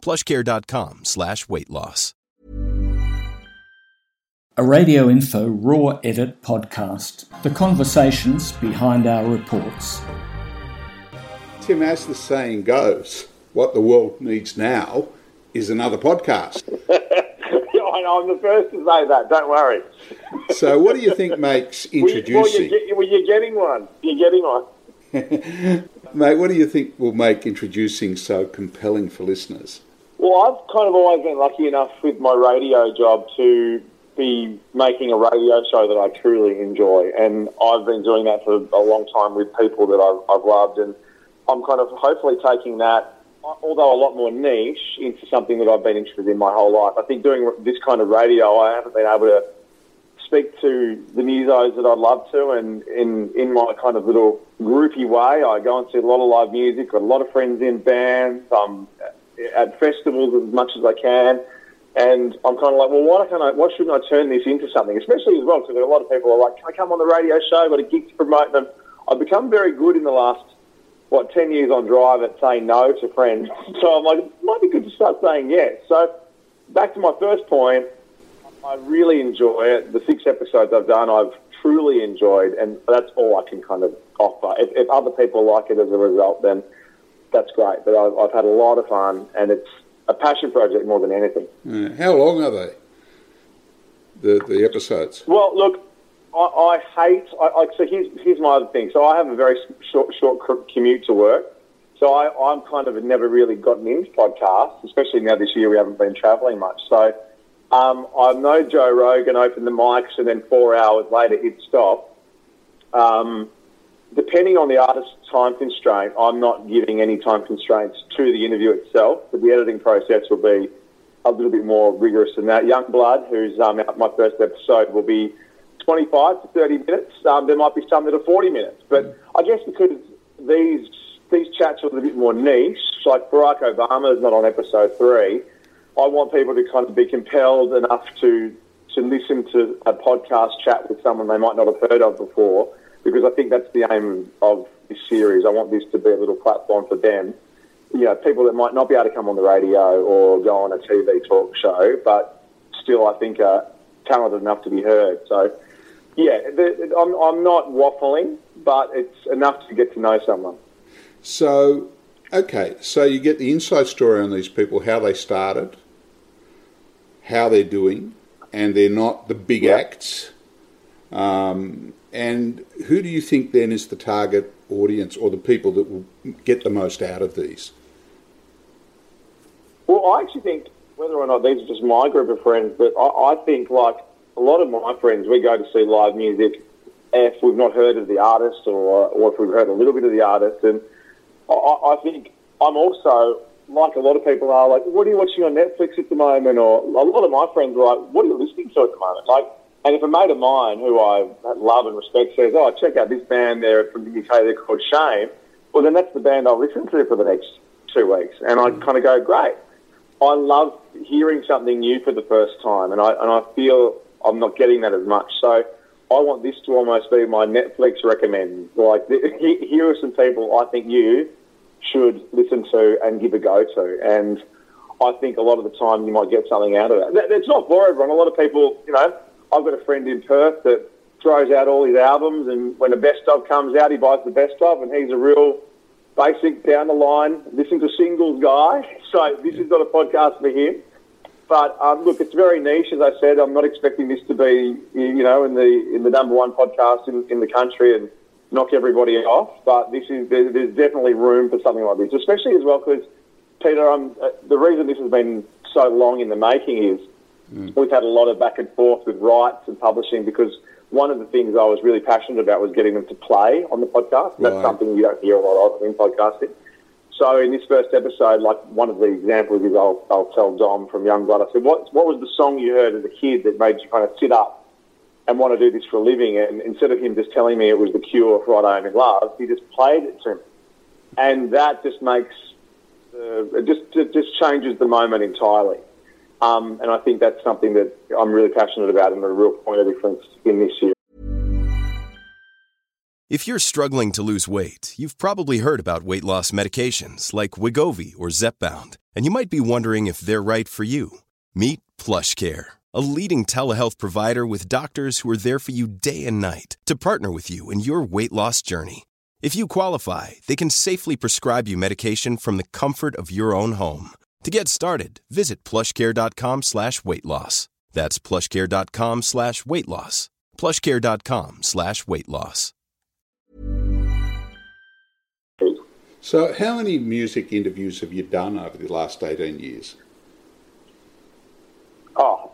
plushcare.com slash weight loss. A Radio Info Raw Edit podcast. The conversations behind our reports. Tim, as the saying goes, what the world needs now is another podcast. I know, I'm the first to say that, don't worry. So, what do you think makes introducing? Well, you're, get- well, you're getting one. You're getting one. Mate, what do you think will make introducing so compelling for listeners? Well, I've kind of always been lucky enough with my radio job to be making a radio show that I truly enjoy. And I've been doing that for a long time with people that I've, I've loved. And I'm kind of hopefully taking that, although a lot more niche, into something that I've been interested in my whole life. I think doing this kind of radio, I haven't been able to speak to the musos that I'd love to, and in in my kind of little groupie way, I go and see a lot of live music. Got a lot of friends in bands. I'm at festivals as much as I can, and I'm kind of like, well, why can't I? Why shouldn't I turn this into something? Especially as well because a lot of people are like, can I come on the radio show? Got a gig to promote them. I've become very good in the last what ten years on drive at saying no to friends. So I'm like, it might be good to start saying yes. So back to my first point. I really enjoy it. The six episodes I've done, I've truly enjoyed, and that's all I can kind of offer. If, if other people like it as a result, then that's great. But I've, I've had a lot of fun, and it's a passion project more than anything. How long are they? The the episodes. Well, look, I, I hate. I, I, so here's here's my other thing. So I have a very short short commute to work. So I, I'm kind of never really gotten into podcasts, especially now this year we haven't been travelling much. So um, I know Joe Rogan opened the mics and then four hours later it stopped. Um, depending on the artist's time constraint, I'm not giving any time constraints to the interview itself, but the editing process will be a little bit more rigorous than that. Young Blood, who's um, out my first episode, will be 25 to 30 minutes. Um, there might be some that are 40 minutes, but I guess because these these chats are a little bit more niche, like Barack Obama is not on episode three. I want people to kind of be compelled enough to to listen to a podcast chat with someone they might not have heard of before, because I think that's the aim of this series. I want this to be a little platform for them. You know, people that might not be able to come on the radio or go on a TV talk show, but still, I think are talented enough to be heard. So, yeah, the, I'm, I'm not waffling, but it's enough to get to know someone. So, okay, so you get the inside story on these people, how they started, how they're doing, and they're not the big Yeah. acts. Um, and who do you think then is the target audience or the people that will get the most out of these? Well, I actually think whether or not these are just my group of friends, but I, I think like a lot of my friends, we go to see live music if we've not heard of the artist or, or if we've heard a little bit of the artist. And I, I think I'm also, like a lot of people are, like, what are you watching on Netflix at the moment? Or a lot of my friends are like, what are you listening to at the moment? Like, and if a mate of mine who I love and respect says, oh, check out this band there from the UK, they're called Shame, well, then that's the band I'll listen to for the next two weeks. And I mm. kind of go, great. I love hearing something new for the first time, and I and I feel I'm not getting that as much. So I want this to almost be my Netflix recommend. Like here are some people I think you should listen to and give a go to, and I think a lot of the time you might get something out of that. That- It's not for everyone. A lot of people, you know, I've got a friend in Perth that throws out all his albums, and when the best of comes out, he buys the best of, and he's a real basic down the line, listen to singles guy. So this is not a podcast for him. But um, look, it's very niche, as I said. I'm not expecting this to be, you know, in the in the number one podcast in, in the country and knock everybody off. But this is there, there's definitely room for something like this, especially as well because Peter, um, uh, the reason this has been so long in the making is we've had a lot of back and forth with rights and publishing because one of the things I was really passionate about was getting them to play on the podcast. That's Right. something you don't hear a lot of in podcasting. so in this first episode, like one of the examples is I'll, I'll tell Dom from Youngblood, I said, what, what was the song you heard as a kid that made you kind of sit up and want to do this for a living? And instead of him just telling me it was The Cure, Friday I'm in Love, he just played it to me. And that just makes, uh, it just, it just changes the moment entirely. Um, and I think that's something that I'm really passionate about and a real point of difference in this year. If you're struggling to lose weight, you've probably heard about weight loss medications like Wegovy or Zepbound, and you might be wondering if they're right for you. Meet PlushCare, a leading telehealth provider with doctors who are there for you day and night to partner with you in your weight loss journey. If you qualify, they can safely prescribe you medication from the comfort of your own home. To get started, visit plushcare.com slash weight loss. That's plushcare.com slash weight loss. Plushcare.com slash weight loss. So, how many music interviews have you done over the last 18 years? Oh,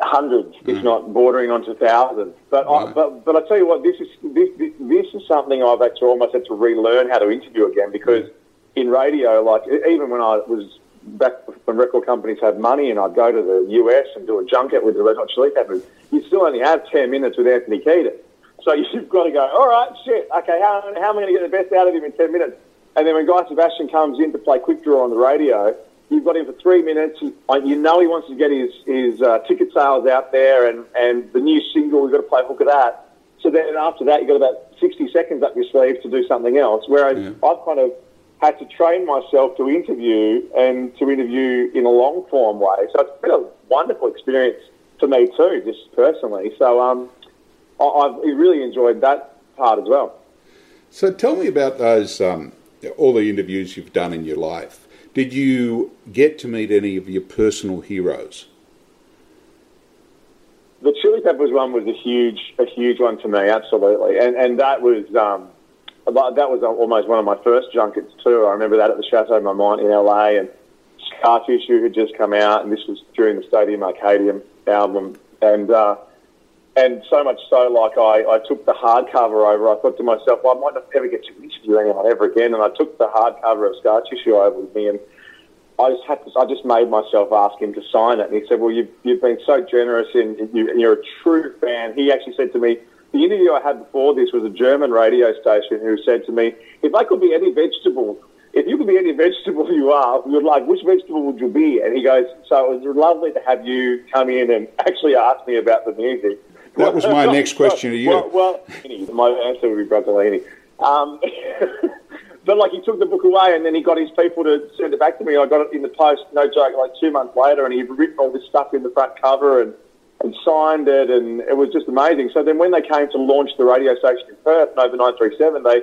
hundreds, if mm. not bordering onto thousands. But, I, mm. but but I tell you what, this is this, this, this is something I've had to almost had to relearn how to interview again because mm. in radio, like even when I was back when record companies had money and I'd go to the US and do a junket with the Red Hot Chili Peppers, you still only have ten minutes with Anthony Kiedis. So you've got to go, all right, shit, okay, how, how am I going to get the best out of him in 10 minutes? And then when Guy Sebastian comes in to play quick draw on the radio, you've got him for three minutes. You you know he wants to get his, his uh, ticket sales out there and, and the new single, we've got to play hook of that. So then after that, you've got about 60 seconds up your sleeve to do something else. Whereas Yeah. I've kind of had to train myself to interview and to interview in a long form way. So it's been a wonderful experience for me too, just personally. So um, I, I've really enjoyed that part as well. So, tell me about those, um, all the interviews you've done in your life. Did you get to meet any of your personal heroes? The Chili Peppers one was a huge, a huge one to me, absolutely, and and that was um, that was almost one of my first junkets too. I remember that at the Chateau Marmont in LA, and Scar Tissue had just come out, and this was during the Stadium Arcadium album, and uh, and so much so, like I, I took the hardcover over. I thought to myself, well, I might not ever get to interview anyone ever again, and I took the hardcover of Scar Tissue over with me, and I just had to, I just made myself ask him to sign it, and he said, "Well, you've you've been so generous, and, you, you're a true fan." He actually said to me, "The interview I had before this was a German radio station who said to me, if I could be any vegetable." If you could be any vegetable you are, you'd like, which vegetable would you be? And he goes, so it was lovely to have you come in and actually ask me about the music. That was my next question to you. Well, well my answer would be broccolini. Um, but like he took the book away and then he got his people to send it back to me. I got it in the post, no joke, like two months later, and he'd written all this stuff in the front cover and, and signed it, and it was just amazing. So then when they came to launch the radio station in Perth, Nova 937, they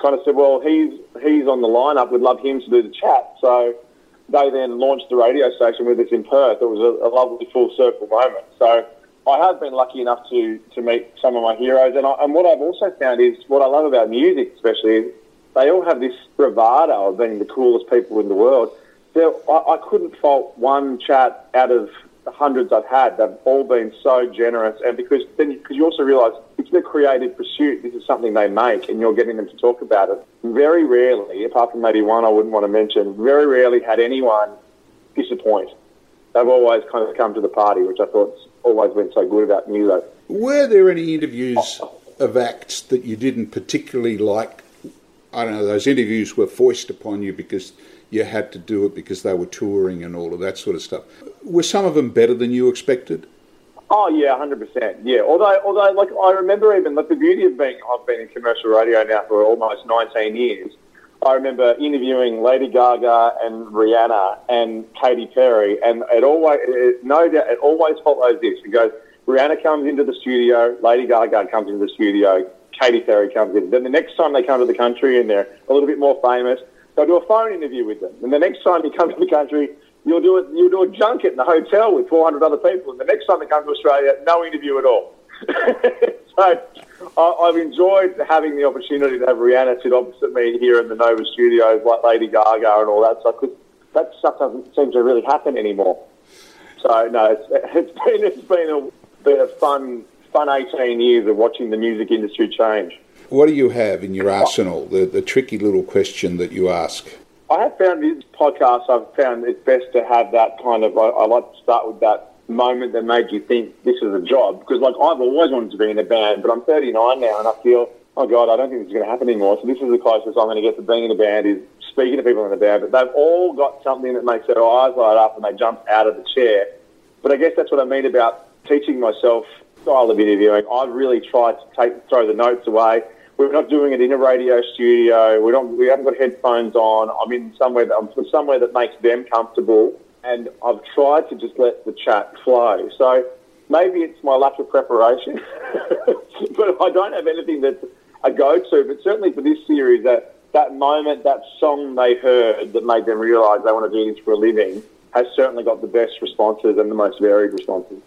kind of said, well, he's he's on the lineup. We'd love him to do the chat. So they then launched the radio station with us in Perth. It was a, a lovely full circle moment. So I have been lucky enough to, to meet some of my heroes. And, I, and what I've also found is what I love about music, especially, is they all have this bravado of being the coolest people in the world. There, I, I couldn't fault one chat out of the hundreds I've had. They've all been so generous. And because then because you also realise it's their creative pursuit. This is something they make, and you're getting them to talk about it. Very rarely, apart from maybe one I wouldn't want to mention, very rarely had anyone disappoint. They've always kind of come to the party, which I thought's always been so good about music. Were there any interviews of acts that you didn't particularly like? I don't know, those interviews were foisted upon you because you had to do it because they were touring and all of that sort of stuff. Were some of them better than you expected? Oh yeah, hundred percent. Yeah. Although, although, like I remember even like the beauty of being I've been in commercial radio now for almost nineteen years. I remember interviewing Lady Gaga and Rihanna and Katy Perry, and it always, it, no doubt, it always follows this. It goes, Rihanna comes into the studio, Lady Gaga comes into the studio, Katy Perry comes in. Then the next time they come to the country and they're a little bit more famous, they'll do a phone interview with them. And the next time you come to the country, you'll do it. You'll do a junket in the hotel with 400 other people. And the next time they come to Australia, no interview at all. so I, I've enjoyed having the opportunity to have Rihanna sit opposite me here in the Nova Studios, like Lady Gaga and all that stuff. That stuff doesn't seem to really happen anymore. So no, it's, it's been it's been a been a fun fun 18 years of watching the music industry change. What do you have in your arsenal? The, the tricky little question that you ask. I have found this podcast, I've found it's best to have that kind of, I, I like to start with that moment that made you think this is a job. Because, like, I've always wanted to be in a band, but I'm 39 now and I feel, oh, God, I don't think this is going to happen anymore. So this is the closest I'm going to get to being in a band is speaking to people in a band. But they've all got something that makes their eyes light up and they jump out of the chair. But I guess that's what I mean about teaching myself style of interviewing. I've really tried to take throw the notes away we're not doing it in a radio studio. We don't. We haven't got headphones on. I'm in somewhere that I'm somewhere that makes them comfortable, and I've tried to just let the chat flow. So maybe it's my lack of preparation, but I don't have anything that's a go-to. But certainly for this series, that that moment, that song they heard that made them realise they want to do this for a living, has certainly got the best responses and the most varied responses.